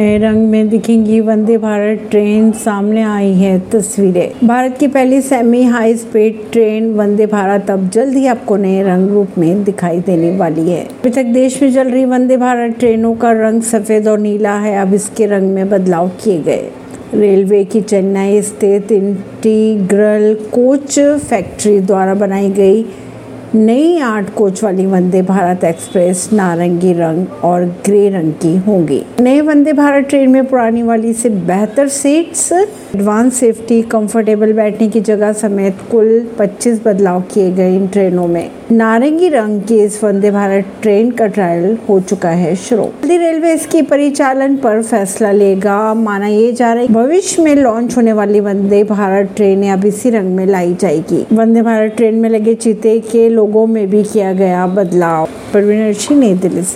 रंग में दिखेंगी वंदे भारत ट्रेन सामने आई है तस्वीरें। भारत की पहली semi high speed train Vande Bharat अब जल्द ही आपको नए रंग रूप में दिखाई देने वाली है। अभी तक देश में चल रही वंदे भारत ट्रेनों का रंग सफ़ेद और नीला है, अब इसके रंग में बदलाव किए गए। रेलवे की चेन्नई स्थित इंटीग्रल कोच फैक्ट्री द्वारा बनाई गई नई आठ कोच वाली वंदे भारत एक्सप्रेस नारंगी रंग और ग्रे रंग की होंगी। नए वंदे भारत ट्रेन में पुरानी वाली से बेहतर सीट्स एडवांस सेफ्टी कंफर्टेबल बैठने की जगह समेत कुल 25 बदलाव किए गए इन ट्रेनों में। नारंगी रंग के इस वंदे भारत ट्रेन का ट्रायल हो चुका है शुरू। दिल्ली रेलवे इसके परिचालन पर फैसला लेगा, माना ये जा रहा है। भविष्य में लॉन्च होने वाली वंदे भारत ट्रेन अब इसी रंग में लाई जाएगी। वंदे भारत ट्रेन में लगे चीते के लोगों में भी किया गया बदलाव। परवीन सिंह नई दिल्ली